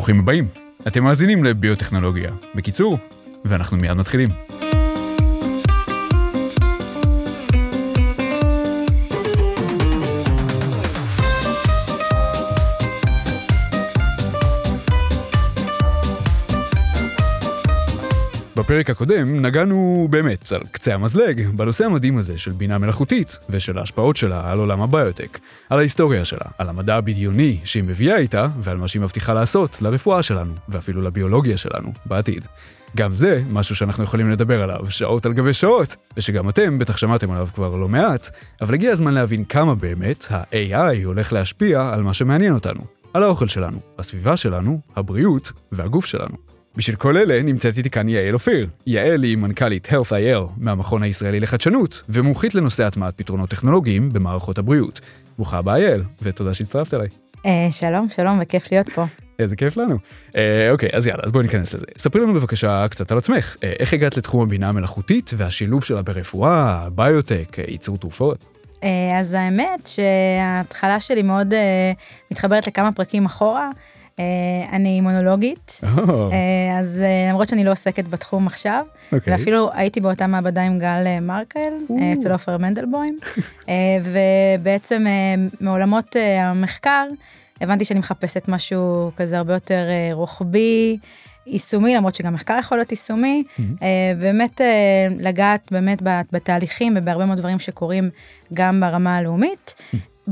ברוכים הבאים. אתם מאזינים לביוטכנולוגיה. בקיצור, ואנחנו מיד מתחילים. בפרק הקודם נגענו באמת על קצה המזלג בנושא המדהים הזה של בינה מלאכותית ושל ההשפעות שלה על עולם הביוטק, על ההיסטוריה שלה, על המדע הבדיוני שהיא מביאה איתה ועל מה שהיא מבטיחה לעשות לרפואה שלנו ואפילו לביולוגיה שלנו בעתיד. גם זה משהו שאנחנו יכולים לדבר עליו שעות על גבי שעות, ושגם אתם בטח שמעתם עליו כבר לא מעט, אבל הגיע הזמן להבין כמה באמת ה-AI הולך להשפיע על מה שמעניין אותנו, על האוכל שלנו, הסביבה שלנו, הבריאות והגוף שלנו. בשביל כל אלה נמצאת איתי כאן יעל אופיר. יעל היא מנכ"לית Health.il מהמכון הישראלי לחדשנות, ומומחית לנושא הטמעת פתרונות טכנולוגיים במערכות הבריאות. ברוכה הבאה יעל, ותודה שהצטרפת אליי. אה, שלום, שלום, וכיף להיות פה. איזה כיף לנו. אה, אוקיי, אז יאללה, אז בואי ניכנס לזה. ספרי לנו בבקשה קצת על עצמך. אה, איך הגעת לתחום הבינה המלאכותית והשילוב שלה ברפואה, ביוטק, ייצור תרופות? אה, אז האמת שההתחלה שלי מאוד אה, מתחברת לכמה פרקים אחורה. אה, אני אימונולוגית, או, אה, אז אה, למרות שאני לא עוסקת בתחום עכשיו, אוקיי. ואפילו הייתי באותה מעבדה עם גל מרקל, אה, אצל עופר מנדלבוים, ובעצם מעולמות המחקר, הבנתי שאני מחפשת משהו כזה הרבה יותר רוחבי, יישומי, למרות שגם מחקר יכול להיות יישומי. אה, באמת לגעת באמת בת- בתהליכים ובהרבה מאוד דברים שקורים גם ברמה הלאומית.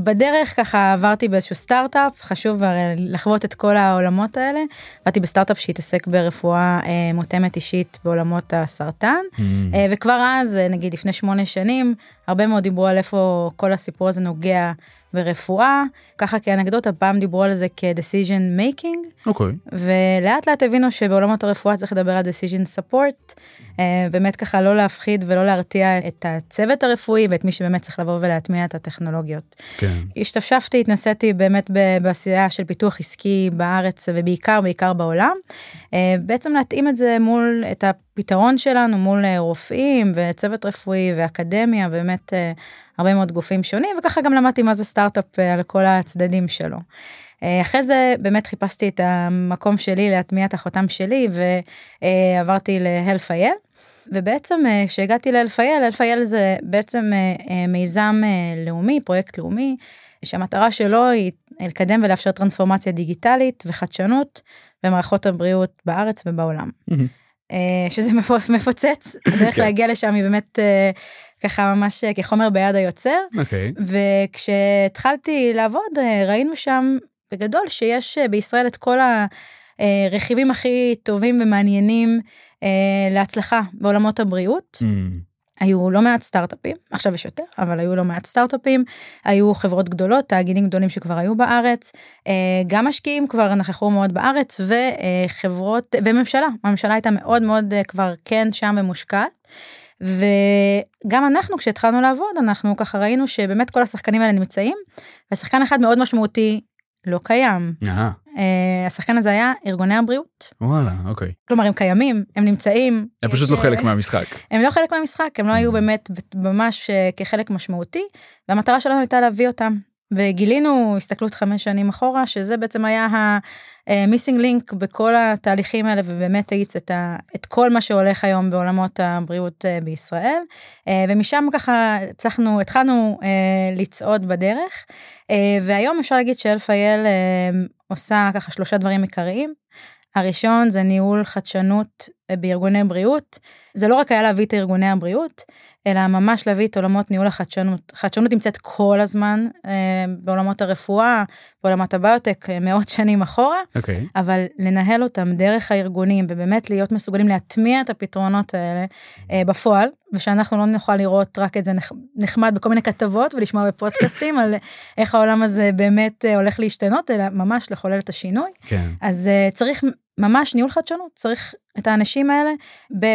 בדרך ככה עברתי באיזשהו סטארט-אפ, חשוב הרי לחוות את כל העולמות האלה. באתי בסטארט-אפ שהתעסק ברפואה אה, מותאמת אישית בעולמות הסרטן, מהמם. אה, וכבר אז, אה, נגיד לפני שמונה שנים, הרבה מאוד דיברו על איפה כל הסיפור הזה נוגע ברפואה. ככה כאנקדוטה, פעם דיברו על זה כ-decision making, אוקיי. ולאט לאט הבינו שבעולמות הרפואה צריך לדבר על decision support, אה, באמת ככה לא להפחיד ולא להרתיע את הצוות הרפואי ואת מי שבאמת צריך לבוא ולהטמיע את הטכנולוגיות. כן. השתפשפתי, התנסיתי באמת בעשייה של פיתוח עסקי בארץ ובעיקר בעיקר בעולם. אה, בעצם להתאים את זה מול, את הפתרון שלנו מול אה, רופאים וצוות רפואי ואקדמיה, באמת אה, הרבה מאוד גופים שונים, וככה גם למדתי מה זה סטארט-אפ אה, על כל הצדדים שלו. אחרי זה באמת חיפשתי את המקום שלי להטמיע את החותם שלי ועברתי ל-Health.il. ובעצם כשהגעתי ל-Health.il, Health.il זה בעצם מיזם לאומי, פרויקט לאומי, שהמטרה שלו היא לקדם ולאפשר טרנספורמציה דיגיטלית וחדשנות במערכות הבריאות בארץ ובעולם. מהמם. אה, שזה מפ- מפוצץ, הדרך כן. להגיע לשם היא באמת אה, ככה ממש אה, כחומר ביד היוצר. אוקיי. וכשהתחלתי לעבוד ראינו שם בגדול שיש בישראל את כל הרכיבים הכי טובים ומעניינים להצלחה בעולמות הבריאות. מהמם. היו לא מעט סטארט-אפים, עכשיו יש יותר, אבל היו לא מעט סטארט-אפים, היו חברות גדולות, תאגידים גדולים שכבר היו בארץ, אה, גם משקיעים כבר נכחו מאוד בארץ, וחברות, וממשלה, הממשלה הייתה מאוד מאוד אה, כבר כן שם ומושקעת. וגם אנחנו כשהתחלנו לעבוד אנחנו ככה ראינו שבאמת כל השחקנים האלה נמצאים ושחקן אחד מאוד משמעותי לא קיים אהה, אה, השחקן הזה היה ארגוני הבריאות וואלה, אוקיי. כלומר הם קיימים הם נמצאים הם פשוט יש, לא אה, חלק מהמשחק. הם לא חלק מהמשחק, הם לא היו באמת ממש אה, כחלק משמעותי, והמטרה שלנו הייתה להביא אותם. וגילינו הסתכלות חמש שנים אחורה, שזה בעצם היה ה-missing link בכל התהליכים האלה, ובאמת האיץ את, את כל מה שהולך היום בעולמות הבריאות אה, בישראל. אה, ומשם ככה הצלחנו, התחלנו אה, לצעוד בדרך, אה, והיום אפשר להגיד שאלפייל אה, עושה ככה שלושה דברים עיקריים. הראשון זה ניהול חדשנות אה, בארגוני בריאות. זה לא רק היה להביא את ארגוני הבריאות, אלא ממש להביא את עולמות ניהול החדשנות. חדשנות נמצאת כל הזמן אה, בעולמות הרפואה, בעולמות הביוטק, אה, מאות שנים אחורה, אוקיי. אבל לנהל אותם דרך הארגונים ובאמת להיות מסוגלים להטמיע את הפתרונות האלה אה, בפועל, ושאנחנו לא נוכל לראות רק את זה נח- נחמד בכל מיני כתבות ולשמוע בפודקאסטים על איך העולם הזה באמת אה, הולך להשתנות, אלא ממש לחולל את השינוי. כן. אז uh, צריך ממש ניהול חדשנות, צריך את האנשים האלה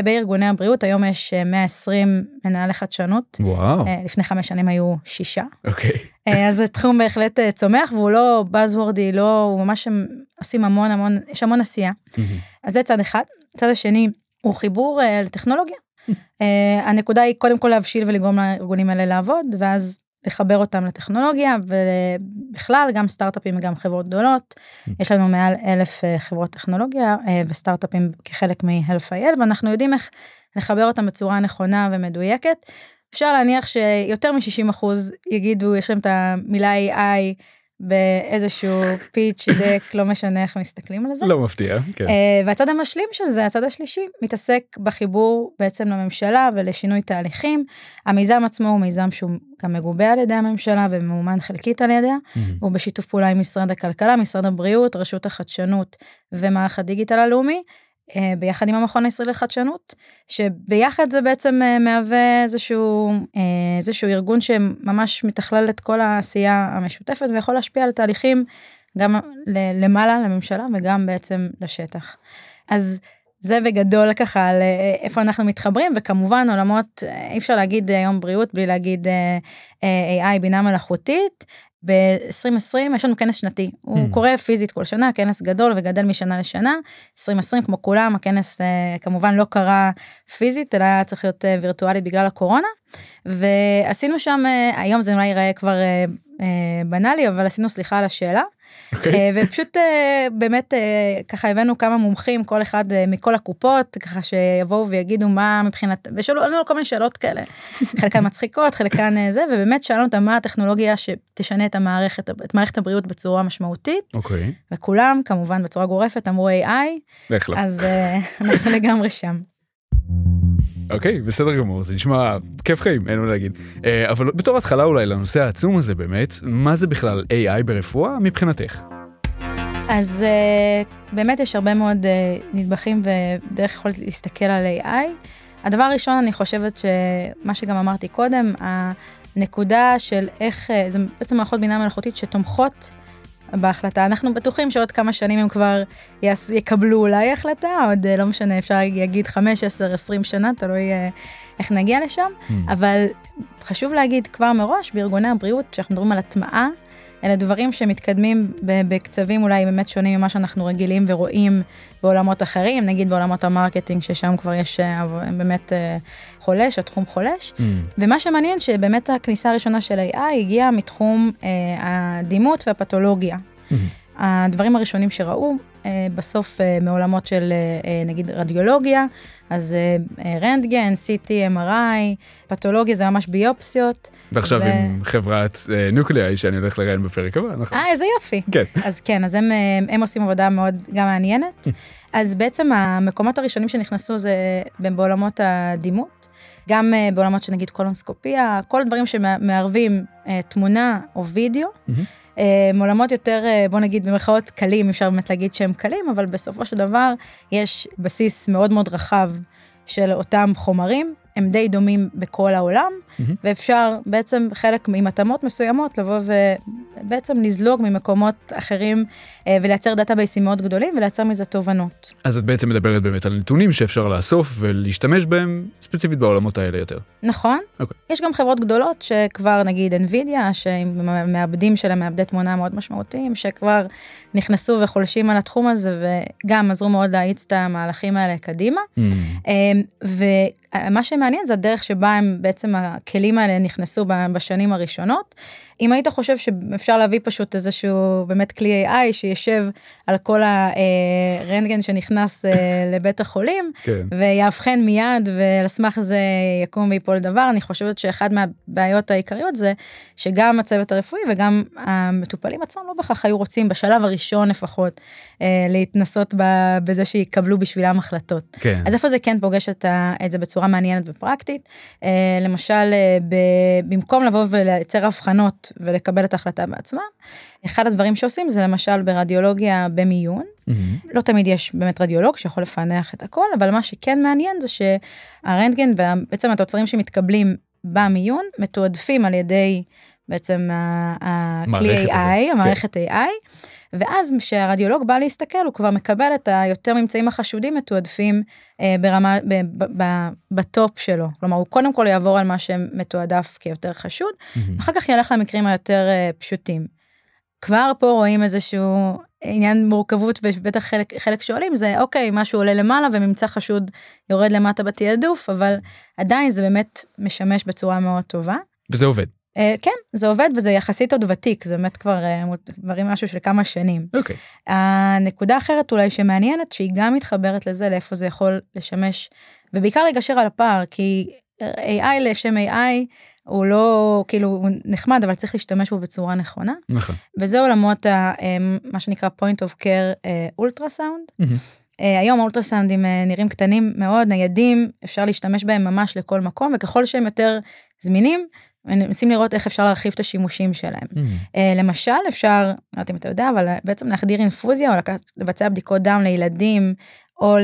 בארגוני הבריאות, היום יש אה, 120 מנהלי חדשנות, וואו. uh, לפני חמש שנים היו שישה, אוקיי. uh, אז זה תחום בהחלט צומח והוא לא buzzwordy, לא, הוא ממש עושים המון המון, יש המון עשייה, מהמם. אז זה צד אחד, צד השני הוא חיבור לטכנולוגיה. uh, הנקודה היא קודם כל להבשיל ולגרום לארגונים האלה לעבוד, ואז לחבר אותם לטכנולוגיה ובכלל גם סטארט-אפים וגם חברות גדולות. Mm. יש לנו מעל אלף אה, חברות טכנולוגיה אה, וסטארט-אפים כחלק מ-Health.il ואנחנו יודעים איך לחבר אותם בצורה נכונה ומדויקת. אפשר להניח שיותר מ-60% יגידו יש להם את המילה AI באיזשהו פיץ' דק לא משנה איך מסתכלים על זה. לא מפתיע. כן. Uh, והצד המשלים של זה הצד השלישי מתעסק בחיבור בעצם לממשלה ולשינוי תהליכים. המיזם עצמו הוא מיזם שהוא גם מגובה על ידי הממשלה ומאומן חלקית על ידיה. הוא בשיתוף פעולה עם משרד הכלכלה משרד הבריאות רשות החדשנות ומערך הדיגיטל הלאומי. אה, ביחד עם המכון הישראלי לחדשנות שביחד זה בעצם אה, מהווה איזשהו אה, איזשהו ארגון שממש מתכלל את כל העשייה המשותפת ויכול להשפיע על תהליכים גם למעלה לממשלה וגם בעצם לשטח. אז זה בגדול ככה על איפה אנחנו מתחברים וכמובן עולמות אי אפשר להגיד היום בריאות בלי להגיד AI בינה מלאכותית ב-2020 יש לנו כנס שנתי, mm. הוא קורה פיזית כל שנה, כנס גדול וגדל משנה לשנה. 2020 כמו כולם, הכנס אה, כמובן לא קרה פיזית, אלא היה צריך להיות אה, וירטואלי בגלל הקורונה. ועשינו שם, אה, היום זה אולי ייראה כבר בנאלי, אבל עשינו סליחה על השאלה. Okay. אוקיי. אה, ופשוט אה, באמת אה, ככה הבאנו כמה מומחים כל אחד מכל הקופות ככה שיבואו ויגידו מה מבחינת ושאלו לנו כל מיני שאלות כאלה חלקן מצחיקות חלקן זה ובאמת שאלנו אותם מה הטכנולוגיה שתשנה את המערכת את מערכת הבריאות בצורה משמעותית okay. אוקיי. וכולם כמובן בצורה גורפת אמרו AI? אז אנחנו לגמרי שם. אוקיי, בסדר גמור, זה נשמע כיף חיים, אין מה להגיד. אה, אבל בתור התחלה אולי לנושא העצום הזה באמת, מה זה בכלל AI ברפואה מבחינתך? אז uh, באמת יש הרבה מאוד uh, נדבכים ודרך יכולת להסתכל על AI. הדבר הראשון, אני חושבת שמה שגם אמרתי קודם, הנקודה של איך, זה בעצם מערכות בינה מלאכותית שתומכות בהחלטה. אנחנו בטוחים שעוד כמה שנים הם כבר יס, יקבלו אולי החלטה, עוד לא משנה, אפשר להגיד 5, 10, 20 שנה, תלוי אה, איך נגיע לשם, mm. אבל חשוב להגיד כבר מראש, בארגוני הבריאות, כשאנחנו מדברים על הטמעה, אלה דברים שמתקדמים בקצבים אולי באמת שונים ממה שאנחנו רגילים ורואים בעולמות אחרים, נגיד בעולמות המרקטינג, ששם כבר יש אה, באמת אה, חולש, התחום חולש. Mm. ומה שמעניין שבאמת הכניסה הראשונה של AI הגיעה מתחום אה, הדימות והפתולוגיה. Mm-hmm. הדברים הראשונים שראו אה, בסוף אה, מעולמות של אה, נגיד רדיולוגיה, אז רנטגן, CT, MRI, פתולוגיה זה ממש ביופסיות. ועכשיו ו... עם חברת Nucleai שאני הולך לראיין בפרק הבא, נכון? אה, איזה יופי. כן. אז כן, אז הם, הם עושים עבודה מאוד גם מעניינת. אז בעצם המקומות הראשונים שנכנסו זה בעולמות הדימות. גם בעולמות של נגיד קולונסקופיה, כל הדברים שמערבים תמונה או וידאו. Mm-hmm. מעולמות יותר אה, בוא נגיד במרכאות קלים אפשר באמת להגיד שהם קלים אבל בסופו של דבר יש בסיס מאוד מאוד רחב של אותם חומרים הם די דומים בכל העולם, mm-hmm. ואפשר בעצם חלק עם התאמות מסוימות לבוא ובעצם לזלוג ממקומות אחרים אה, ולייצר דאטאבייסים מאוד גדולים ולייצר מזה תובנות. אז את בעצם מדברת באמת על נתונים שאפשר לאסוף ולהשתמש בהם ספציפית בעולמות האלה יותר. נכון. Okay. אוקיי. יש גם חברות גדולות שכבר נגיד NVIDIA, שהם מעבדים שלהם מעבדי תמונה מאוד משמעותיים, שכבר נכנסו וחולשים על התחום הזה וגם עזרו מאוד להאיץ את המהלכים האלה קדימה. Mm-hmm. ומה שהם מעניין זה הדרך שבה הם בעצם הכלים האלה נכנסו בשנים הראשונות. אם היית חושב שאפשר להביא פשוט איזשהו באמת כלי AI שישב על כל הרנטגן שנכנס אה, לבית החולים כן. ויאבחן מיד ועל סמך זה יקום ויפול דבר אני חושבת שאחד מהבעיות העיקריות זה שגם הצוות הרפואי וגם המטופלים עצמם לא בהכרח היו רוצים בשלב הראשון לפחות אה, להתנסות בזה שיקבלו בשבילם החלטות. כן. אז איפה זה כן פוגש את, זה בצורה מעניינת ופרקטית אה, למשל במקום לבוא ולייצר הבחנות ולקבל את ההחלטה בעצמם. אחד הדברים שעושים זה למשל ברדיולוגיה במיון. Mm-hmm. לא תמיד יש באמת רדיולוג שיכול לפענח את הכל, אבל מה שכן מעניין זה שהרנטגן ובעצם התוצרים שמתקבלים במיון מתועדפים על ידי בעצם הכלי AI, המערכת כן. AI. ואז כשהרדיולוג בא להסתכל הוא כבר מקבל את היותר ממצאים החשודים מתועדפים אה, ברמה ב, ב, ב, בטופ שלו כלומר הוא קודם כל יעבור על מה שמתועדף כיותר חשוד mm-hmm. אחר כך ילך למקרים היותר אה, פשוטים. כבר פה רואים איזשהו עניין מורכבות ובטח חלק חלק שואלים זה אוקיי משהו עולה למעלה וממצא חשוד יורד למטה בתעדוף אבל עדיין זה באמת משמש בצורה מאוד טובה. וזה עובד. אה, כן, זה עובד וזה יחסית עוד ותיק, זה באמת כבר אה, דברים משהו של כמה שנים. אוקיי. הנקודה האחרת אולי שמעניינת, שהיא גם מתחברת לזה, לאיפה זה יכול לשמש, ובעיקר לגשר על הפער, כי AI לשם AI, הוא לא כאילו הוא נחמד אבל צריך להשתמש בו בצורה נכונה נכון. וזה עולמות ה, אה, מה שנקרא point of care אולטרסאונד. היום האולטרסאונדים נראים קטנים מאוד ניידים אפשר להשתמש בהם ממש לכל מקום וככל שהם יותר זמינים מנסים לראות איך אפשר להרחיב את השימושים שלהם. Mm-hmm. למשל אפשר, לא יודעת אם אתה יודע, אבל בעצם להחדיר אינפוזיה או לבצע בדיקות דם לילדים או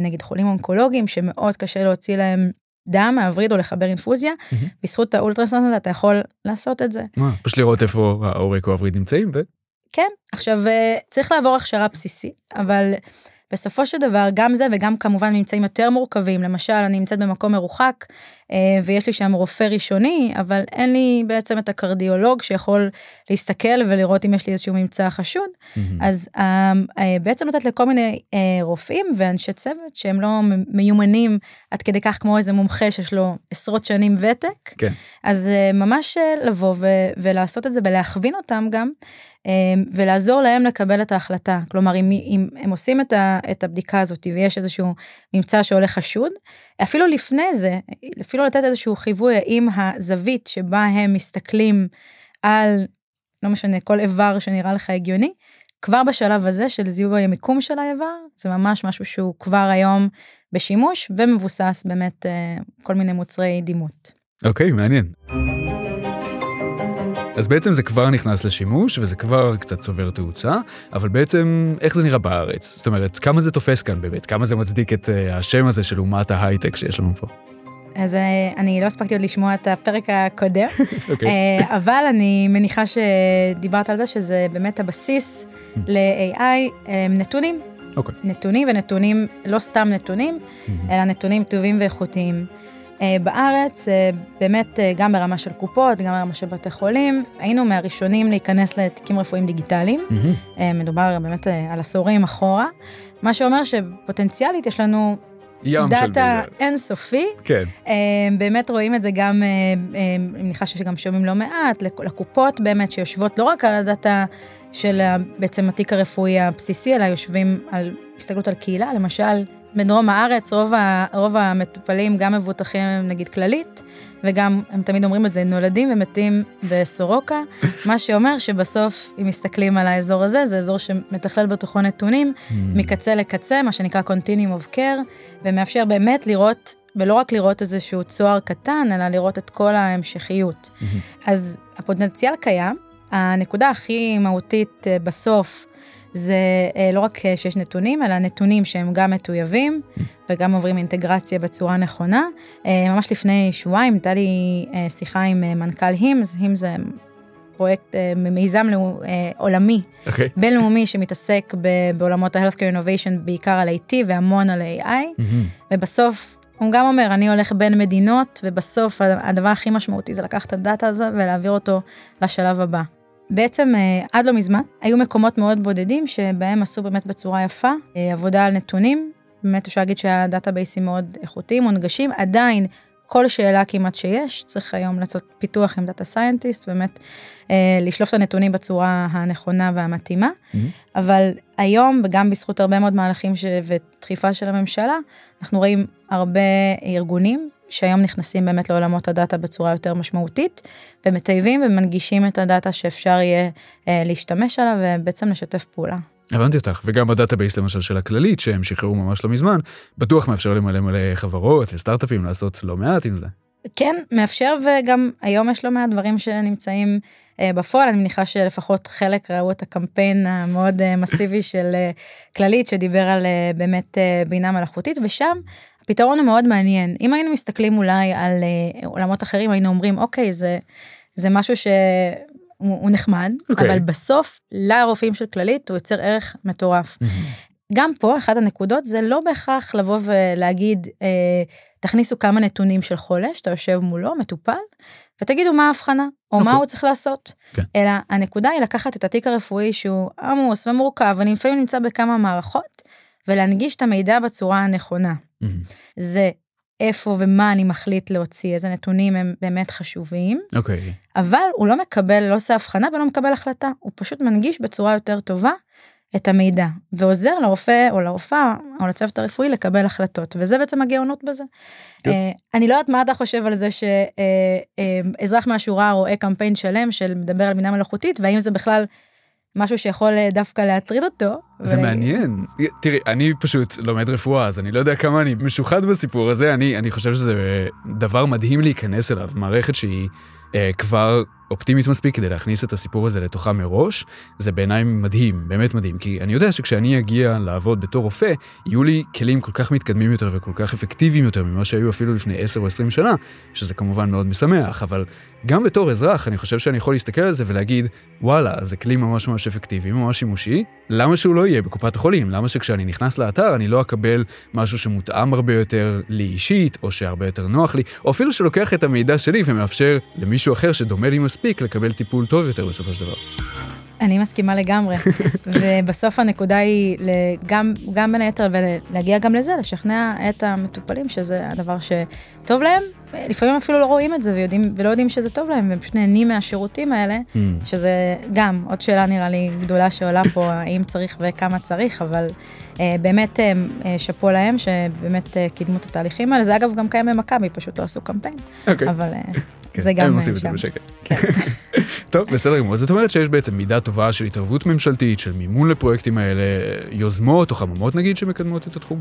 לנגיד חולים אונקולוגיים שמאוד קשה להוציא להם דם מהווריד או לחבר אינפוזיה, mm-hmm. בזכות האולטרסאונד אתה יכול לעשות את זה. מה, פשוט לראות איפה העורק או הווריד נמצאים ו... כן, עכשיו אה, צריך לעבור הכשרה בסיסית, אבל בסופו של דבר גם זה וגם כמובן ממצאים יותר מורכבים למשל אני נמצאת במקום מרוחק אה, ויש לי שם רופא ראשוני אבל אין לי בעצם את הקרדיולוג שיכול להסתכל ולראות אם יש לי איזשהו ממצא חשוד mm-hmm. אז אה, אה, בעצם לתת לכל מיני רופאים ואנשי צוות שהם לא מיומנים עד כדי כך כמו איזה מומחה שיש לו עשרות שנים ותק כן. אז ממש לבוא ולעשות את זה ולהכווין אותם גם. אמ, ולעזור להם לקבל את ההחלטה. כלומר, אם, אם הם עושים את, ה, את הבדיקה הזאת ויש איזשהו ממצא שעולה חשוד, אפילו לפני זה, אפילו לתת איזשהו חיווי האם הזווית שבה הם מסתכלים על, לא משנה, כל איבר שנראה לך הגיוני, כבר בשלב הזה של זיהוי המיקום של האיבר, זה ממש משהו שהוא כבר היום בשימוש ומבוסס באמת אה, כל מיני מוצרי דימות. אוקיי, okay, מעניין. אז בעצם זה כבר נכנס לשימוש וזה כבר קצת צובר תאוצה, אבל בעצם איך זה נראה בארץ? זאת אומרת, כמה זה תופס כאן באמת? כמה זה מצדיק את uh, השם הזה של אומת ההייטק שיש לנו פה? אז uh, אני לא הספקתי עוד לשמוע את הפרק הקודם, okay. אוקיי. אה, אבל אני מניחה שדיברת על זה שזה באמת הבסיס mm. ל-AI, נתונים. Okay. אוקיי. נתונים ונתונים, לא סתם נתונים, mm-hmm. אלא נתונים טובים ואיכותיים. אה, בארץ, אה, באמת אה, גם ברמה של קופות, גם ברמה של בתי חולים, היינו מהראשונים להיכנס לתיקים רפואיים דיגיטליים. Mm-hmm. מדובר באמת על עשורים אחורה, מה שאומר שפוטנציאלית יש לנו דאטה אינסופי. כן. באמת רואים את זה גם, אני מניחה שגם שומעים לא מעט, לקופות באמת שיושבות לא רק על הדאטה של בעצם התיק הרפואי הבסיסי, אלא יושבים על הסתכלות על קהילה, למשל בדרום הארץ רוב, ה, רוב המטופלים גם מבוטחים נגיד כללית, וגם הם תמיד אומרים את זה, נולדים ומתים בסורוקה, מה שאומר שבסוף אם מסתכלים על האזור הזה, זה אזור שמתכלל בתוכו נתונים mm. מקצה לקצה, מה שנקרא Continuum of Care, ומאפשר באמת לראות, ולא רק לראות איזשהו צוהר קטן, אלא לראות את כל ההמשכיות. Mm-hmm. אז הפוטנציאל קיים, הנקודה הכי מהותית אה, בסוף, זה אה, לא רק אה, שיש נתונים, אלא נתונים שהם גם מטויבים וגם עוברים אינטגרציה בצורה נכונה. אה, ממש לפני שבועיים הייתה לי שיחה עם מנכ"ל הימס, הימס זה פרויקט, מיזם עולמי, okay. אוקיי. בינלאומי שמתעסק בעולמות ה-Healthcare Innovation, בעיקר על IT והמון על AI, mm-hmm. ובסוף הוא גם אומר, אני הולך בין מדינות, ובסוף הדבר הכי משמעותי זה לקחת את הדאטה הזה ולהעביר אותו לשלב הבא. בעצם אה, עד לא מזמן היו מקומות מאוד בודדים שבהם עשו באמת בצורה יפה אה, עבודה על נתונים. באמת אפשר להגיד שה-database ים מאוד איכותיים, מונגשים, עדיין כל שאלה כמעט שיש, צריך היום לעשות פיתוח עם data scientist, באמת אה, לשלוף את הנתונים בצורה הנכונה והמתאימה, mm-hmm. אבל היום וגם בזכות הרבה מאוד מהלכים ש... ודחיפה של הממשלה, אנחנו רואים הרבה ארגונים שהיום נכנסים באמת לעולמות הדאטה בצורה יותר משמעותית, ומטייבים ומנגישים את הדאטה שאפשר יהיה אה, להשתמש עליו ובעצם לשתף פעולה. הבנתי אותך, וגם ב-database למשל של הכללית, שהם שחררו ממש לא מזמן, בטוח מאפשר למלא מלא חברות וסטארט-אפים לעשות לא מעט עם זה. כן, מאפשר וגם היום יש לא מעט דברים שנמצאים אה, בפועל, אני מניחה שלפחות חלק ראו את הקמפיין המאוד אה, מסיבי של אה, כללית שדיבר על אה, באמת אה, בינה מלאכותית, ושם הפתרון הוא מאוד מעניין. אם היינו מסתכלים אולי על uh, עולמות אחרים, היינו אומרים, אוקיי, זה, זה משהו שהוא נחמד, okay. אוקיי. אבל בסוף לרופאים של כללית הוא יוצר ערך מטורף. Mm-hmm. גם פה אחת הנקודות זה לא בהכרח לבוא ולהגיד אה, תכניסו כמה נתונים של חולה שאתה יושב מולו מטופל ותגידו מה ההבחנה או okay. מה אוקיי. הוא צריך לעשות okay. כן. אלא הנקודה היא לקחת את התיק הרפואי שהוא עמוס ומורכב אני לפעמים נמצא בכמה מערכות ולהנגיש את המידע בצורה הנכונה. Mm-hmm. זה איפה ומה אני מחליט להוציא, איזה נתונים הם באמת חשובים, אוקיי. אבל הוא לא מקבל, לא עושה הבחנה ולא מקבל החלטה, הוא פשוט מנגיש בצורה יותר טובה את המידע, ועוזר לרופא או לרופאה או לצוות הרפואי לקבל החלטות, וזה בעצם הגאונות בזה. כן. אה, אני לא יודעת מה אתה חושב על זה שאזרח מהשורה רואה קמפיין שלם של מדבר על בינה מלאכותית, והאם זה בכלל משהו שיכול אה, דווקא להטריד אותו. זה ול- מעניין. תראי, אני פשוט לומד רפואה, אז אני לא יודע כמה אני משוחד בסיפור הזה, אני, אני חושב שזה דבר מדהים להיכנס אליו, מערכת שהיא אה, כבר אופטימית מספיק כדי להכניס את הסיפור הזה לתוכה מראש, זה בעיניי מדהים, באמת מדהים, כי אני יודע שכשאני אגיע לעבוד בתור רופא, יהיו לי כלים כל כך מתקדמים יותר וכל כך אפקטיביים יותר ממה שהיו אפילו לפני 10 או 20 שנה, שזה כמובן מאוד משמח, אבל גם בתור אזרח, אני חושב שאני יכול להסתכל על זה ולהגיד, וואלה, זה כלי ממש ממש אפקטיבי, ממש שימושי, למה שהוא לא יהיה בקופת החולים? למה שכשאני נכנס לאתר אני לא אקבל משהו שמותאם הרבה יותר לי אישית, או שהרבה יותר נוח לי, או אפילו שלוקח את המידע שלי ומאפשר למישהו אחר שדומה לי מספיק לקבל טיפול טוב יותר בסופו של דבר. אני מסכימה לגמרי, ובסוף הנקודה היא גם, גם בין היתר ולהגיע גם לזה, לשכנע את המטופלים שזה הדבר שטוב להם, לפעמים אפילו לא רואים את זה ויודעים, ולא יודעים שזה טוב להם, והם פשוט נהנים מהשירותים האלה, Hmm. שזה גם עוד שאלה נראה לי גדולה שעולה פה, האם צריך וכמה צריך, אבל אה, באמת אה, אה, שאפו להם שבאמת אה, קידמו את התהליכים האלה, זה אגב גם קיים במכבי, פשוט לא עשו קמפיין, אוקיי. אבל אה, כן, זה גם... הם עושים את זה. בשקט. כן. טוב, בסדר גמור. זאת אומרת שיש בעצם מידה טובה של התערבות ממשלתית, של מימון לפרויקטים האלה, יוזמות או חממות נגיד שמקדמות את התחום.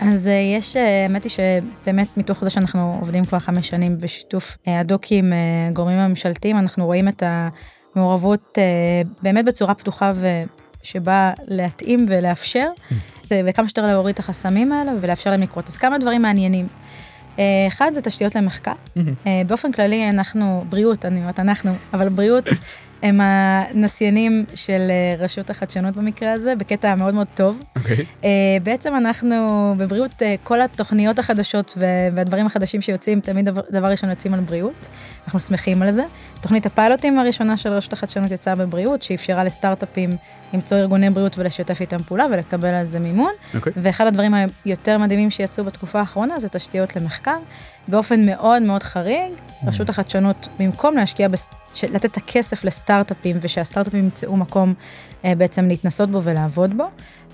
אז אה, יש, אה, האמת היא שבאמת מתוך זה שאנחנו עובדים כבר חמש שנים בשיתוף אה, הדוק עם גורמים הממשלתיים, אנחנו רואים את המעורבות באמת בצורה פתוחה ושבאה להתאים ולאפשר, אה, וכמה שיותר להוריד את החסמים האלה ולאפשר להם לקרות. אז כמה דברים מעניינים. אה, אחד זה תשתיות למחקר. אה, באופן כללי אנחנו, בריאות, אני אומרת אנחנו, אבל בריאות הם הנסיינים של אה, רשות החדשנות במקרה הזה, בקטע מאוד מאוד טוב. אוקיי. Uh, בעצם אנחנו בבריאות, uh, כל התוכניות החדשות והדברים החדשים שיוצאים, תמיד דבר, דבר ראשון יוצאים על בריאות. אנחנו שמחים על זה. תוכנית הפיילוטים הראשונה של רשות החדשנות יצאה בבריאות, שאפשרה לסטארט-אפים למצוא ארגוני בריאות ולשתף איתם פעולה ולקבל על זה מימון. אוקיי. ואחד הדברים היותר מדהימים שיצאו בתקופה האחרונה זה תשתיות למחקר. באופן מאוד מאוד חריג, רשות החדשנות, במקום להשקיע, בס... לתת את הכסף לסטארט-אפים ושהסטארט-אפים ימצאו מקום אה, בעצם להתנסות בו ולעבוד בו,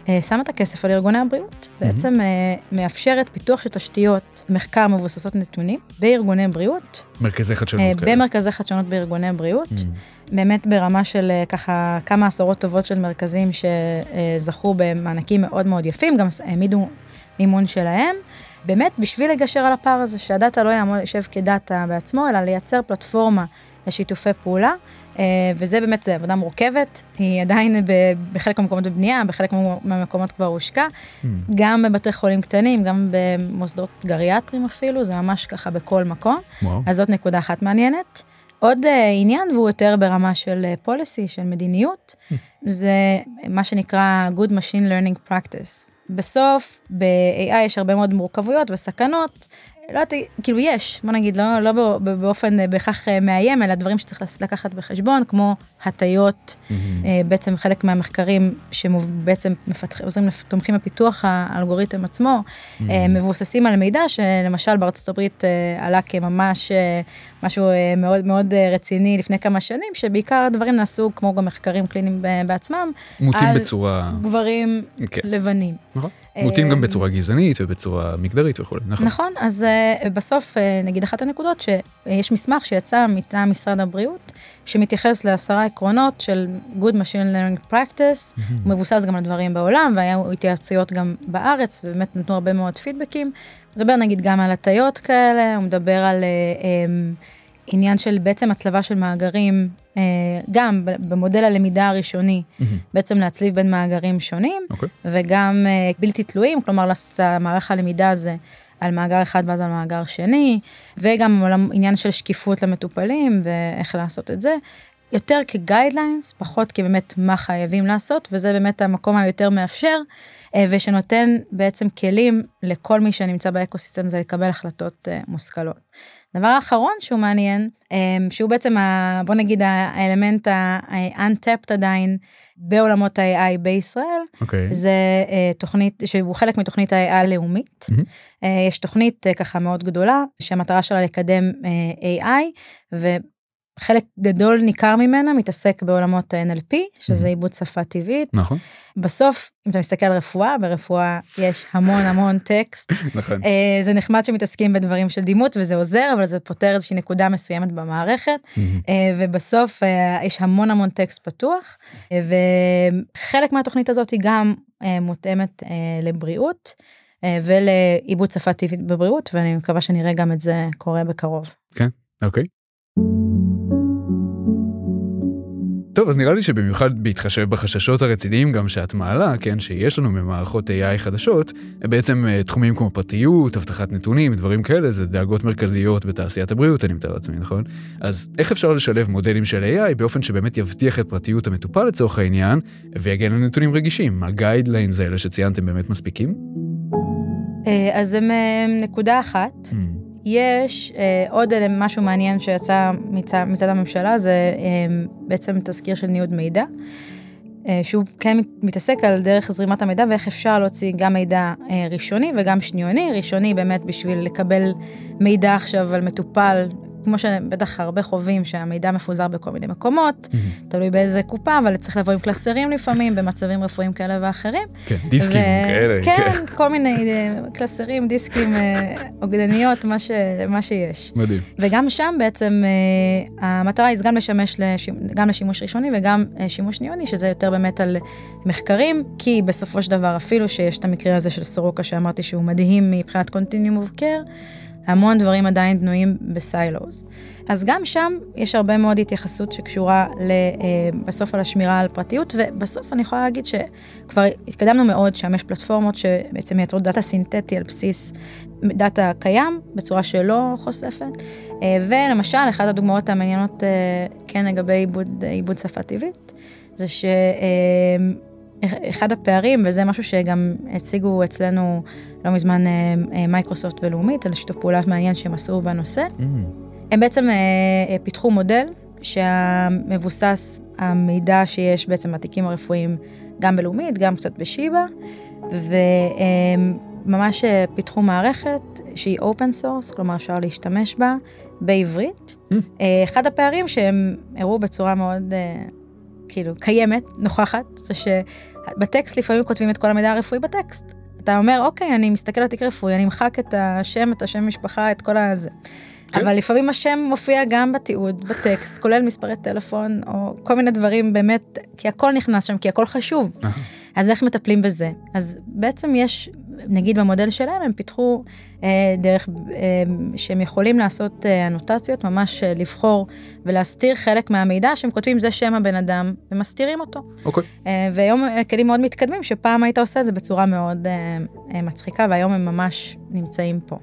אה, שמה את הכסף על ארגוני הבריאות. בעצם אה, מאפשרת פיתוח של תשתיות מחקר מבוססות נתונים בארגוני בריאות, מרכזי אה, חדשנות כאלה. במרכזי חדשנות בארגוני בריאות. Mm. באמת ברמה של אה, ככה כמה עשרות טובות של מרכזים שזכו במענקים מאוד מאוד יפים, גם העמידו מימון שלהם. באמת בשביל לגשר על הפער הזה, שהדאטה לא יושב כדאטה בעצמו, אלא לייצר פלטפורמה לשיתופי פעולה, אה, וזה באמת, זה עבודה מורכבת, היא עדיין בחלק מהמקומות בבנייה, בחלק מהמקומות כבר הושקע, Mm. גם בבתי חולים קטנים, גם במוסדות גריאטריים אפילו, זה ממש ככה בכל מקום. וואו. אז זאת נקודה אחת מעניינת. עוד uh, עניין, והוא יותר ברמה של פוליסי, של מדיניות, זה מה שנקרא Good Machine Learning Practice. בסוף, ב-AI יש הרבה מאוד מורכבויות וסכנות. לא יודעת, כאילו יש, בוא נגיד, לא, לא בא- באופן אה, בהכרח אה, מאיים, אלא דברים שצריך לקחת בחשבון, כמו הטיות. אה, בעצם חלק מהמחקרים שבעצם מפתח, עוזרים, תומכים בפיתוח האלגוריתם עצמו, אה, מבוססים על מידע שלמשל בארצות הברית עלה כממש משהו אה, מאוד מאוד אה, רציני לפני כמה שנים, שבעיקר הדברים נעשו כמו גם מחקרים קליניים ב- בעצמם, מוטים על בצורה... גברים כן. לבנים. נכון. מוטים גם אה, בצורה גזענית ובצורה מגדרית וכולי, נכון. נכון, אז בסוף, נגיד אחת הנקודות, שיש מסמך שיצא מטעם משרד הבריאות, שמתייחס לעשרה עקרונות של Good Machine Learning Practice, הוא מבוסס גם על דברים בעולם, והיו התייעצויות גם בארץ, ובאמת נתנו הרבה מאוד פידבקים. הוא מדבר נגיד גם על הטיות כאלה, הוא מדבר על uh, um, עניין של בעצם הצלבה של מאגרים, uh, גם במודל הלמידה הראשוני, מהמם. בעצם להצליב בין מאגרים שונים. אוקיי. וגם אה, בלתי תלויים, כלומר לעשות את המערך הלמידה הזה על מאגר אחד ואז על מאגר שני, וגם על עניין של שקיפות למטופלים ואיך לעשות את זה. יותר כגיידליינס, פחות כבאמת מה חייבים לעשות, וזה באמת המקום היותר מאפשר, אה, ושנותן בעצם כלים לכל מי שנמצא באקוסיסטם הזה לקבל החלטות אה, מושכלות. דבר האחרון שהוא מעניין, שהוא בעצם, ה, בוא נגיד האלמנט ה-untapped עדיין בעולמות ה-AI בישראל, okay. אוקיי. זה תוכנית שהוא חלק מתוכנית ה-AI הלאומית. Mm-hmm. יש תוכנית ככה מאוד גדולה שהמטרה שלה לקדם AI. חלק גדול ניכר ממנה מתעסק בעולמות ה-NLP, שזה mm-hmm. עיבוד שפה טבעית. נכון. בסוף, אם אתה מסתכל על רפואה, ברפואה יש המון המון טקסט. נכון. Uh, זה נחמד שמתעסקים בדברים של דימות וזה עוזר, אבל זה פותר איזושהי נקודה מסוימת במערכת. Mm-hmm. Uh, ובסוף uh, יש המון המון טקסט פתוח, וחלק מהתוכנית הזאת היא גם מותאמת לבריאות. ולעיבוד שפה טבעית בבריאות ואני מקווה שנראה גם את זה קורה בקרוב. כן, אוקיי. טוב, אז נראה לי שבמיוחד בהתחשב בחששות הרציניים גם שאת מעלה, כן, שיש לנו ממערכות AI חדשות, בעצם אה, תחומים כמו פרטיות, אבטחת נתונים, דברים כאלה, זה דאגות מרכזיות בתעשיית הבריאות, אני מתאר לעצמי, נכון? אז איך אפשר לשלב מודלים של AI באופן שבאמת יבטיח את פרטיות המטופל לצורך העניין, ויגן על נתונים רגישים? הגיידליינס האלה שציינתם באמת מספיקים? אה, אז הם אה, נקודה אחת. Mm. יש אה, עוד משהו מעניין שיצא מצד, מצד הממשלה, זה אה, בעצם תזכיר של ניוד מידע. אה, שהוא כן מתעסק על דרך זרימת המידע ואיך אפשר להוציא גם מידע אה, ראשוני וגם שניוני. ראשוני באמת בשביל לקבל מידע עכשיו על מטופל כמו שבטח הרבה חווים שהמידע מפוזר בכל מיני מקומות. תלוי באיזה קופה, אבל צריך לבוא עם קלסרים לפעמים במצבים רפואיים כאלה ואחרים. כן, דיסקים כאלה. כן, כן, כל מיני אה, קלסרים, דיסקים, אה, מה, ש- מה שיש. מדהים. וגם שם בעצם אה, המטרה היא גם לשמש לש- גם לשימוש ראשוני וגם שימוש ניוני, שזה יותר באמת על מחקרים, כי בסופו של דבר אפילו שיש את המקרה הזה של סורוקה שאמרתי שהוא מדהים מבחינת of care, המון דברים עדיין בנויים בסיילוז. אז גם שם יש הרבה מאוד התייחסות שקשורה אה, בסוף על השמירה על פרטיות, ובסוף אני יכולה להגיד שכבר התקדמנו מאוד, שם יש פלטפורמות שבעצם מייצרות דאטה סינתטי על בסיס דאטה קיים, בצורה שלא חושפת. אה, ולמשל, אחת הדוגמאות המעניינות אה, כן לגבי עיבוד, עיבוד שפה טבעית, זה ש... אחד הפערים, וזה משהו שגם הציגו אצלנו לא מזמן אה, אה, מייקרוסופט ולאומית, על שיתוף פעולה מעניין שהם עשו בנושא. Mm. הם בעצם אה, פיתחו מודל שהמבוסס המידע שיש בעצם בתיקים הרפואיים, גם בלאומית, גם קצת בשיבא, וממש פיתחו מערכת שהיא open source, כלומר אפשר להשתמש בה בעברית. Mm. אחד הפערים שהם הראו בצורה מאוד כאילו קיימת, נוכחת, זה שבטקסט לפעמים כותבים את כל המידע הרפואי בטקסט. אתה אומר, אוקיי, אני מסתכל על תיק רפואי, אני אמחק את השם, את השם משפחה, את כל הזה. כן. אבל לפעמים השם מופיע גם בתיעוד, בטקסט, כולל מספרי טלפון, או כל מיני דברים באמת, כי הכל נכנס שם, כי הכל חשוב. אז איך מטפלים בזה? אז בעצם יש נגיד במודל שלהם הם פיתחו אה, דרך אה, שהם יכולים לעשות אה, אנוטציות, ממש אה, לבחור ולהסתיר חלק מהמידע שהם כותבים זה שם הבן אדם ומסתירים אותו. אוקיי. אה, והיום כלים מאוד מתקדמים שפעם היית עושה את זה בצורה מאוד אה, אה, מצחיקה והיום הם ממש נמצאים פה.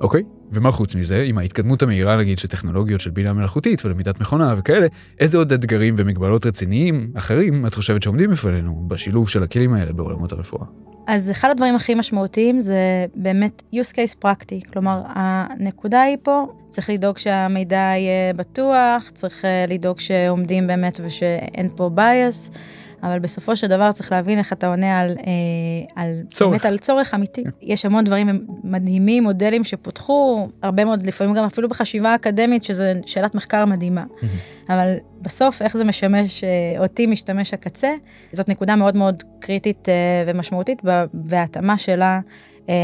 אוקיי. ומה חוץ מזה, עם ההתקדמות המהירה נגיד של טכנולוגיות של בינה מלאכותית ולמידת מכונה וכאלה, איזה עוד אתגרים ומגבלות רציניים אחרים את חושבת שעומדים בפנינו בשילוב של הכלים האלה בעולמות הרפואה? אז אחד הדברים הכי משמעותיים זה באמת use case פרקטי, כלומר הנקודה היא פה, צריך לדאוג שהמידע יהיה בטוח, צריך אה, לדאוג שעומדים באמת ושאין פה bias. אבל בסופו של דבר צריך להבין איך אתה עונה על, אה, על, צורך. באמת על צורך אמיתי. Yeah. יש המון דברים מדהימים, מודלים שפותחו, הרבה מאוד, לפעמים גם אפילו בחשיבה אקדמית, שזה שאלת מחקר מדהימה. Mm-hmm. אבל בסוף, איך זה משמש אה, אותי, משתמש הקצה, זאת נקודה מאוד מאוד קריטית אה, ומשמעותית בהתאמה שלה אה,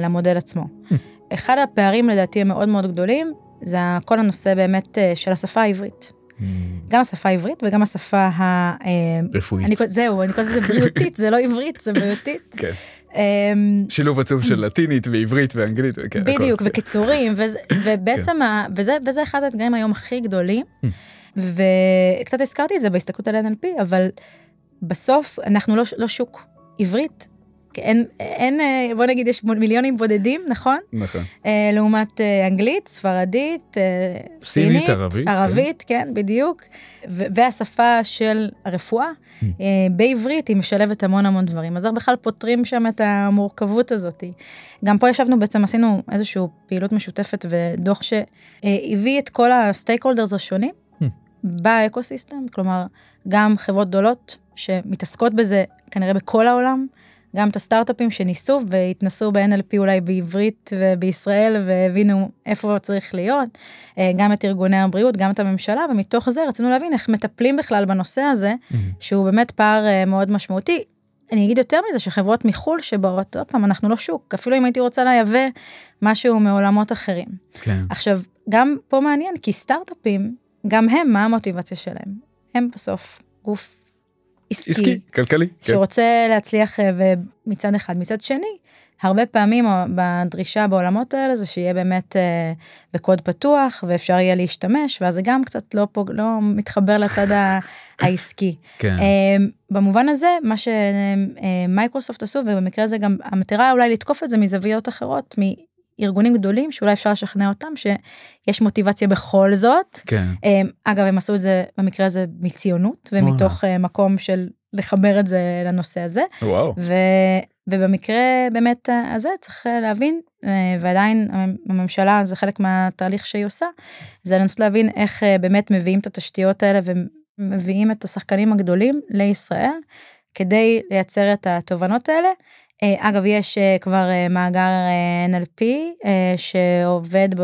למודל עצמו. Mm-hmm. אחד הפערים לדעתי המאוד מאוד גדולים, זה כל הנושא באמת אה, של השפה העברית. גם השפה העברית וגם השפה ה... אה, רפואית. אני, זהו, אני קוראת לזה בריאותית, זה לא עברית, זה בריאותית. כן. אמ, שילוב עצוב של לטינית ועברית ואנגלית. כן, בדיוק, וקיצורים, ובעצם, כן. וזה אחד האתגרים היום הכי גדולים, וקצת הזכרתי את זה בהסתכלות על NLP, אבל בסוף אנחנו לא, לא שוק. עברית אין, אין, אה, בוא נגיד יש מיליונים בודדים, נכון? נכון. אה, לעומת אה, אנגלית, ספרדית, אה, סינית, סינית, ערבית, כן. ערבית, כן, בדיוק. ו- והשפה של הרפואה, Mm. אה, בעברית היא משלבת המון המון דברים. אז בכלל פותרים שם את המורכבות הזאת. גם פה ישבנו, בעצם עשינו איזושהי פעילות משותפת ודוח שהביא את כל ה stakeholders השונים Hmm. ב ecosystem, כלומר, גם חברות גדולות שמתעסקות בזה כנראה בכל העולם, גם את הסטארט-אפים שניסו והתנסו ב-NLP אולי בעברית ובישראל והבינו איפה צריך להיות, אה, גם את ארגוני הבריאות, גם את הממשלה, ומתוך זה רצינו להבין איך מטפלים בכלל בנושא הזה, שהוא באמת פער אה, מאוד משמעותי. אני אגיד יותר מזה שחברות מחו"ל שבאות, עוד פעם, אנחנו לא שוק, אפילו אם הייתי רוצה לייבא משהו מעולמות אחרים. כן. עכשיו, גם פה מעניין, כי סטארט-אפים, גם הם, מה המוטיבציה שלהם? הם בסוף גוף עסקי, עסקי, כלכלי. כן. שרוצה להצליח אה, ומצד אחד. מצד שני, הרבה פעמים ה- בדרישה בעולמות האלה זה שיהיה באמת אה, בקוד פתוח ואפשר יהיה להשתמש, ואז זה גם קצת לא, פוג, לא מתחבר לצד ה- העסקי. כן. אה, במובן הזה, מה שמייקרוסופט עשו, ובמקרה הזה גם המטרה אולי לתקוף את זה מזוויות אחרות, מארגונים גדולים, שאולי אפשר לשכנע אותם שיש מוטיבציה בכל זאת. כן. אה, אגב, הם עשו את זה במקרה הזה מציונות, ומתוך אה, מקום של לחבר את זה לנושא הזה. וואו. ו, ובמקרה באמת הזה צריך אה, להבין, אה, ועדיין המ- הממשלה, זה חלק מהתהליך שהיא עושה, זה לנסות להבין איך אה, באמת מביאים את התשתיות האלה ומביאים את השחקנים הגדולים לישראל, כדי לייצר את התובנות האלה. אה, אגב, יש אה, כבר אה, מאגר NLP שעובד, בו,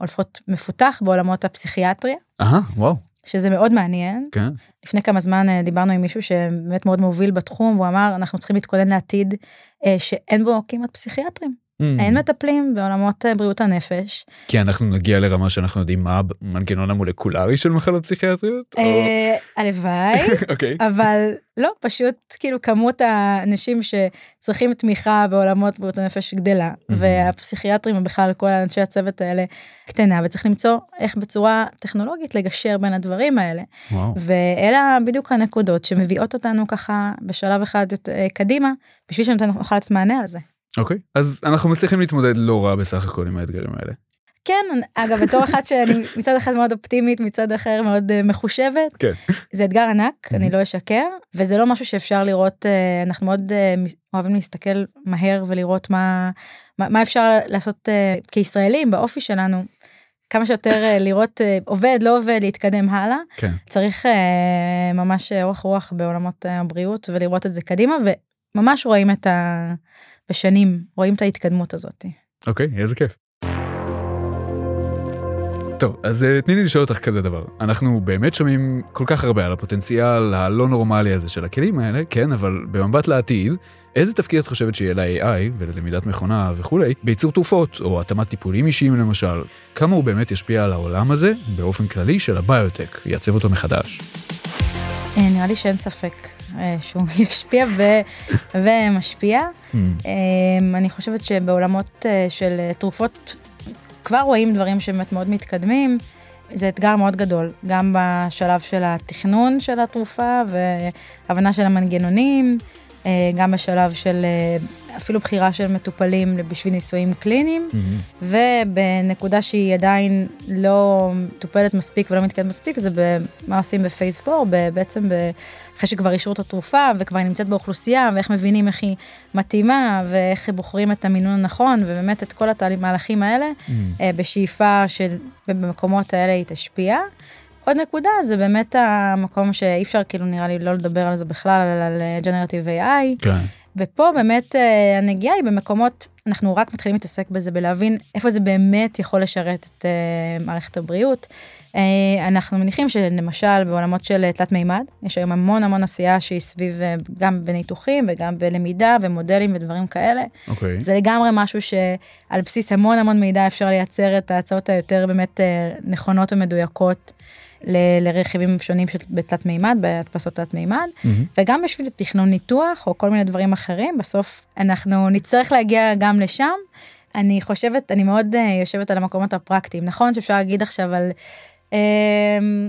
או לפחות מפותח בעולמות הפסיכיאטריה, אהה, וואו. שזה מאוד מעניין. כן. לפני כמה זמן דיברנו עם מישהו שבאמת מאוד מוביל בתחום, והוא אמר, אנחנו צריכים להתכונן לעתיד שאין בו כמעט פסיכיאטרים. Mm. אין מטפלים בעולמות אה, בריאות הנפש. כי אנחנו נגיע לרמה שאנחנו יודעים מה המנגנון המולקולרי של מחלות פסיכיאטריות? אה, הלוואי, אוקיי. אבל לא, פשוט כאילו כמות האנשים שצריכים תמיכה בעולמות בריאות הנפש גדלה, והפסיכיאטרים ובכלל כל אנשי הצוות האלה קטנה, וצריך למצוא איך בצורה טכנולוגית לגשר בין הדברים האלה. ואלה בדיוק הנקודות שמביאות אותנו ככה בשלב אחד אה, קדימה, בשביל שנוכל לתת מענה על זה. אוקיי. אז אנחנו מצליחים להתמודד לא רע בסך הכל עם האתגרים האלה. כן, אגב, בתור אחת שאני מצד אחד מאוד אופטימית, מצד אחר מאוד אה, מחושבת, כן. זה אתגר ענק, אני לא אשקר, וזה לא משהו שאפשר לראות, אה, אנחנו מאוד אה, אוהבים להסתכל מהר ולראות מה, מה, מה אפשר לעשות אה, כישראלים באופי שלנו. כמה שיותר לראות עובד, לא עובד, להתקדם הלאה. כן. צריך ממש אורך רוח בעולמות הבריאות ולראות את זה קדימה, וממש רואים את ה... בשנים, רואים את ההתקדמות הזאת. אוקיי, איזה כיף. טוב, אז אה, תני לי לשאול אותך כזה דבר. אנחנו באמת שומעים כל כך הרבה על הפוטנציאל הלא נורמלי הזה של הכלים האלה, כן, אבל במבט לעתיד, איזה תפקיד את חושבת שיהיה ל-AI וללמידת מכונה וכולי, בייצור תרופות או התאמת טיפולים אישיים למשל? כמה הוא באמת ישפיע על העולם הזה באופן כללי של הביוטק, יעצב אותו מחדש? אה, נראה לי שאין ספק שהוא ישפיע ו- ומשפיע. Hmm, אה, אני חושבת שבעולמות אה, של אה, תרופות כבר רואים דברים שבאמת מאוד מתקדמים. זה אתגר מאוד גדול, גם בשלב של התכנון של התרופה והבנה של המנגנונים, אה, גם בשלב של אה, אפילו בחירה של מטופלים בשביל ניסויים קליניים. hmm, ובנקודה שהיא עדיין לא מטופלת מספיק ולא מתקדמת מספיק, זה במה עושים בפייס 4, בעצם אחרי שכבר אישרו את התרופה וכבר היא נמצאת באוכלוסייה, ואיך מבינים איך היא מתאימה, ואיך בוחרים את המינון הנכון, ובאמת את כל המהלכים האלה. אה, בשאיפה שבמקומות האלה היא תשפיע. עוד נקודה זה באמת המקום שאי אפשר כאילו נראה לי לא לדבר על זה בכלל, על ג'נרטיב AI. כן. ופה באמת אה, הנגיעה היא במקומות, אנחנו רק מתחילים להתעסק בזה בלהבין איפה זה באמת יכול לשרת את אה, מערכת הבריאות. אה, אנחנו מניחים שלמשל בעולמות של אה, תלת מימד, יש היום המון המון עשייה שהיא סביב אה, גם בניתוחים וגם בלמידה ומודלים ודברים כאלה. אוקיי. זה לגמרי משהו שעל בסיס המון המון מידע אפשר לייצר את ההצעות היותר באמת אה, נכונות ומדויקות ל- לרכיבים שונים של בתלת מימד, בהדפסות תלת מימד. מהמם. וגם בשביל תכנון ניתוח או כל מיני דברים אחרים, בסוף אנחנו נצטרך להגיע גם לשם. אני חושבת, אני מאוד uh, יושבת על המקומות הפרקטיים. נכון שאפשר להגיד עכשיו על uh,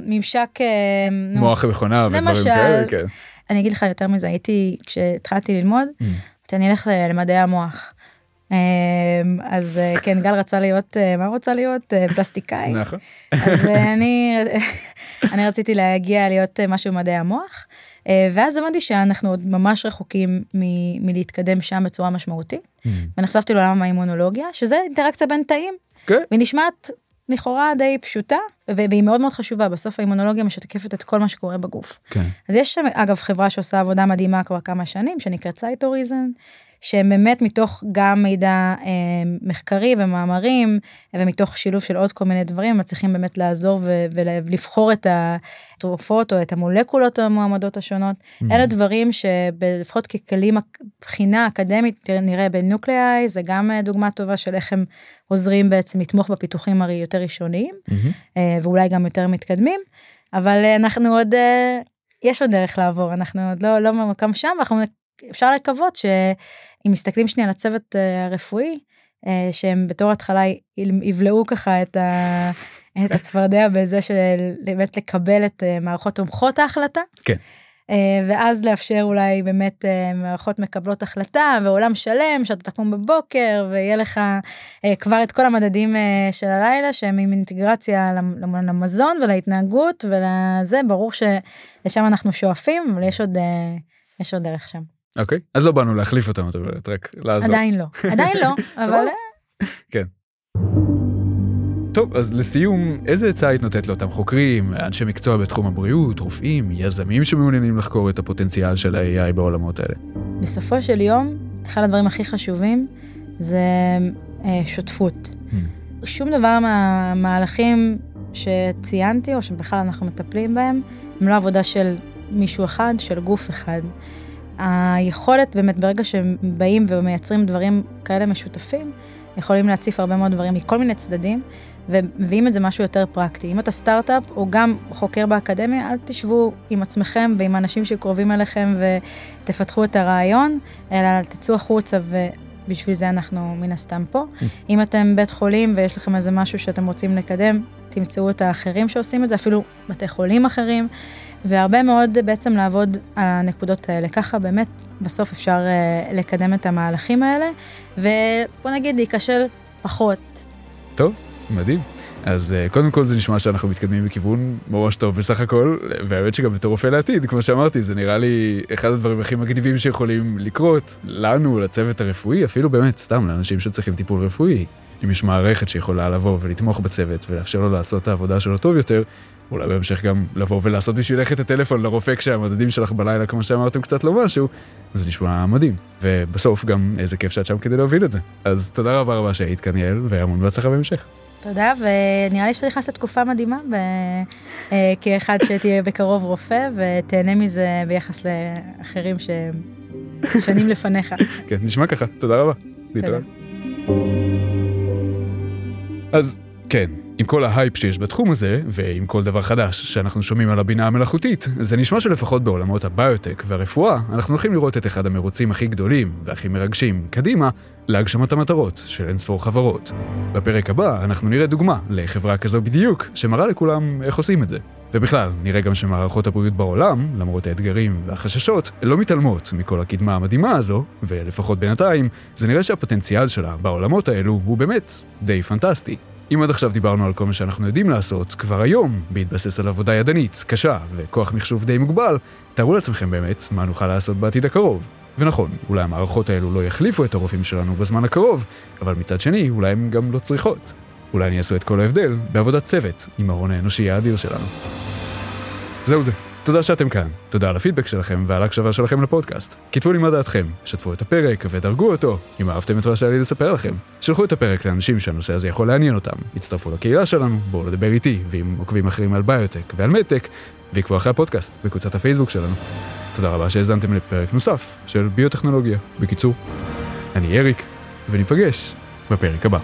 ממשק, uh, מוח המכונה ודברים. כאלה, כן. אני אגיד לך יותר מזה, הייתי, כשהתחלתי ללמוד, Mm. שאני אלך למדעי המוח. אמ, אז אה, כן, גל רצה להיות, אה, מה רוצה להיות? אה, פלסטיקאי. נכון. אז אני, אני רציתי להגיע להיות משהו במדעי המוח, ואז הבנתי שאנחנו עוד ממש רחוקים מ- מלהתקדם שם בצורה משמעותית, Mm. ונחשפתי לעולם האימונולוגיה, שזה אינטראקציה בין תאים, כן. והיא נשמעת לכאורה די פשוטה, והיא מאוד מאוד חשובה, בסוף האימונולוגיה משקפת את כל מה שקורה בגוף. כן. אז יש שם אגב חברה שעושה עבודה מדהימה כבר כמה שנים שנקראת CytoReason שהם באמת מתוך גם מידע אה, מחקרי ומאמרים ומתוך שילוב של עוד כל מיני דברים מצליחים באמת לעזור ולבחור את התרופות או את המולקולות המועמדות השונות Mm. אלה דברים שלפחות ככלים בחינה אקדמית נראה בנוקליאי זה גם אה, דוגמה טובה של איך הם עוזרים בעצם לתמוך בפיתוחים הרי יותר ראשוניים מהמם. אה, ואולי גם יותר מתקדמים אבל אנחנו עוד יש עוד דרך לעבור אנחנו עוד לא לא במקום שם ואנחנו אפשר לקוות שאם מסתכלים שנייה על הצוות אה, הרפואי אה, שהם בתור התחלה יבלעו ככה את, ה, את הצפרדע בזה של באמת לקבל את אה, מערכות תומכות ההחלטה. כן. ואז לאפשר אולי באמת מערכות מקבלות החלטה ועולם שלם שאתה תקום בבוקר ויהיה לך כבר את כל המדדים של הלילה שהם עם אינטגרציה למ- למזון ולהתנהגות ולזה ברור שלשם אנחנו שואפים אבל יש עוד יש עוד דרך שם אוקיי. אז לא באנו להחליף אותם, את אומרת, רק לעזור. עדיין לא עדיין לא אבל. אה, טוב, אז לסיום, איזה עצה היית נותנת לאותם חוקרים, אנשי מקצוע בתחום הבריאות, רופאים, יזמים שמעוניינים לחקור את הפוטנציאל של ה-AI בעולמות האלה? בסופו של יום אחד הדברים הכי חשובים זה אה, שותפות. שום דבר מהמהלכים שציינתי או שבכלל אנחנו מטפלים בהם הם לא עבודה של מישהו אחד של גוף אחד. היכולת באמת ברגע שהם באים ומייצרים דברים כאלה משותפים יכולים להציף הרבה מאוד דברים מכל מיני צדדים ומביאים את זה משהו יותר פרקטי. אם אתה סטארט-אפ או גם חוקר באקדמיה, אל תשבו עם עצמכם ועם האנשים שקרובים אליכם ותפתחו את הרעיון, אלא תצאו החוצה ובשביל זה אנחנו מן הסתם פה. אם אתם בית חולים ויש לכם איזה משהו שאתם רוצים לקדם, תמצאו את האחרים שעושים את זה, אפילו בתי חולים אחרים, והרבה מאוד בעצם לעבוד על הנקודות האלה. ככה באמת בסוף אפשר uh, לקדם את המהלכים האלה, ובוא נגיד להיכשל פחות. טוב, מדהים. אז uh, קודם כל זה נשמע שאנחנו מתקדמים בכיוון ממש טוב בסך הכל, והאמת שגם בתור רופא לעתיד, כמו שאמרתי, זה נראה לי אחד הדברים הכי מגניבים שיכולים לקרות לנו, לצוות הרפואי, אפילו באמת סתם לאנשים שצריכים טיפול רפואי. אם יש מערכת שיכולה לבוא ולתמוך בצוות ולאפשר לו לעשות את העבודה שלו טוב יותר, אולי בהמשך גם לבוא ולעשות בשבילך את הטלפון לרופא כשהמדדים שלך בלילה, כמו שאמרתם, קצת לא משהו, זה נשמע מדהים. ובסוף גם איזה כיף שאת שם כדי להוביל את זה. אז תודה רבה רבה שהיית כאן יעל, והמון בהצלחה בהמשך. תודה, ונראה לי שאתה נכנס לתקופה מדהימה, ב... אה, כאחד שתהיה בקרוב רופא, ותהנה מזה ביחס לאחרים ששנים לפניך. כן, נשמע ככה, תודה רבה. להתראות. אז כן, עם כל ההייפ שיש בתחום הזה, ועם כל דבר חדש שאנחנו שומעים על הבינה המלאכותית, זה נשמע שלפחות בעולמות הביוטק והרפואה, אנחנו הולכים לראות את אחד המרוצים הכי גדולים והכי מרגשים קדימה להגשמת המטרות של אינספור חברות. בפרק הבא אנחנו נראה דוגמה לחברה כזו בדיוק, שמראה לכולם איך עושים את זה. ובכלל, נראה גם שמערכות הבריאות בעולם, למרות האתגרים והחששות, לא מתעלמות מכל הקדמה המדהימה הזו, ולפחות בינתיים, זה נראה שהפוטנציאל שלה בעולמות האלו הוא באמת די פנטסטי. אם עד עכשיו דיברנו על כל מה שאנחנו יודעים לעשות, כבר היום, בהתבסס על עבודה ידנית, קשה וכוח מחשוב די מוגבל, תארו לעצמכם באמת מה נוכל לעשות בעתיד הקרוב. ונכון, אולי המערכות האלו לא יחליפו את הרופאים שלנו בזמן הקרוב, אבל מצד שני, אולי הן גם לא צריכות. אולי הן יעשו את כל ההבדל בעבודת צוות עם ההון האנושי האדיר שלנו. זהו זה. תודה שאתם כאן, תודה על הפידבק שלכם ועל ההקשבה שלכם לפודקאסט. כתבו לי מה דעתכם, שתפו את הפרק ודרגו אותו, אם אהבתם את מה שהיה לי לספר לכם. שלחו את הפרק לאנשים שהנושא הזה יכול לעניין אותם, הצטרפו לקהילה שלנו, בואו לדבר איתי ועם עוקבים אחרים על ביוטק ועל מדטק, ועקבו אחרי הפודקאסט בקבוצת הפייסבוק שלנו. תודה רבה שהאזנתם לפרק נוסף של ביוטכנולוגיה. בקיצור, אני אריק, וניפגש בפרק הבא.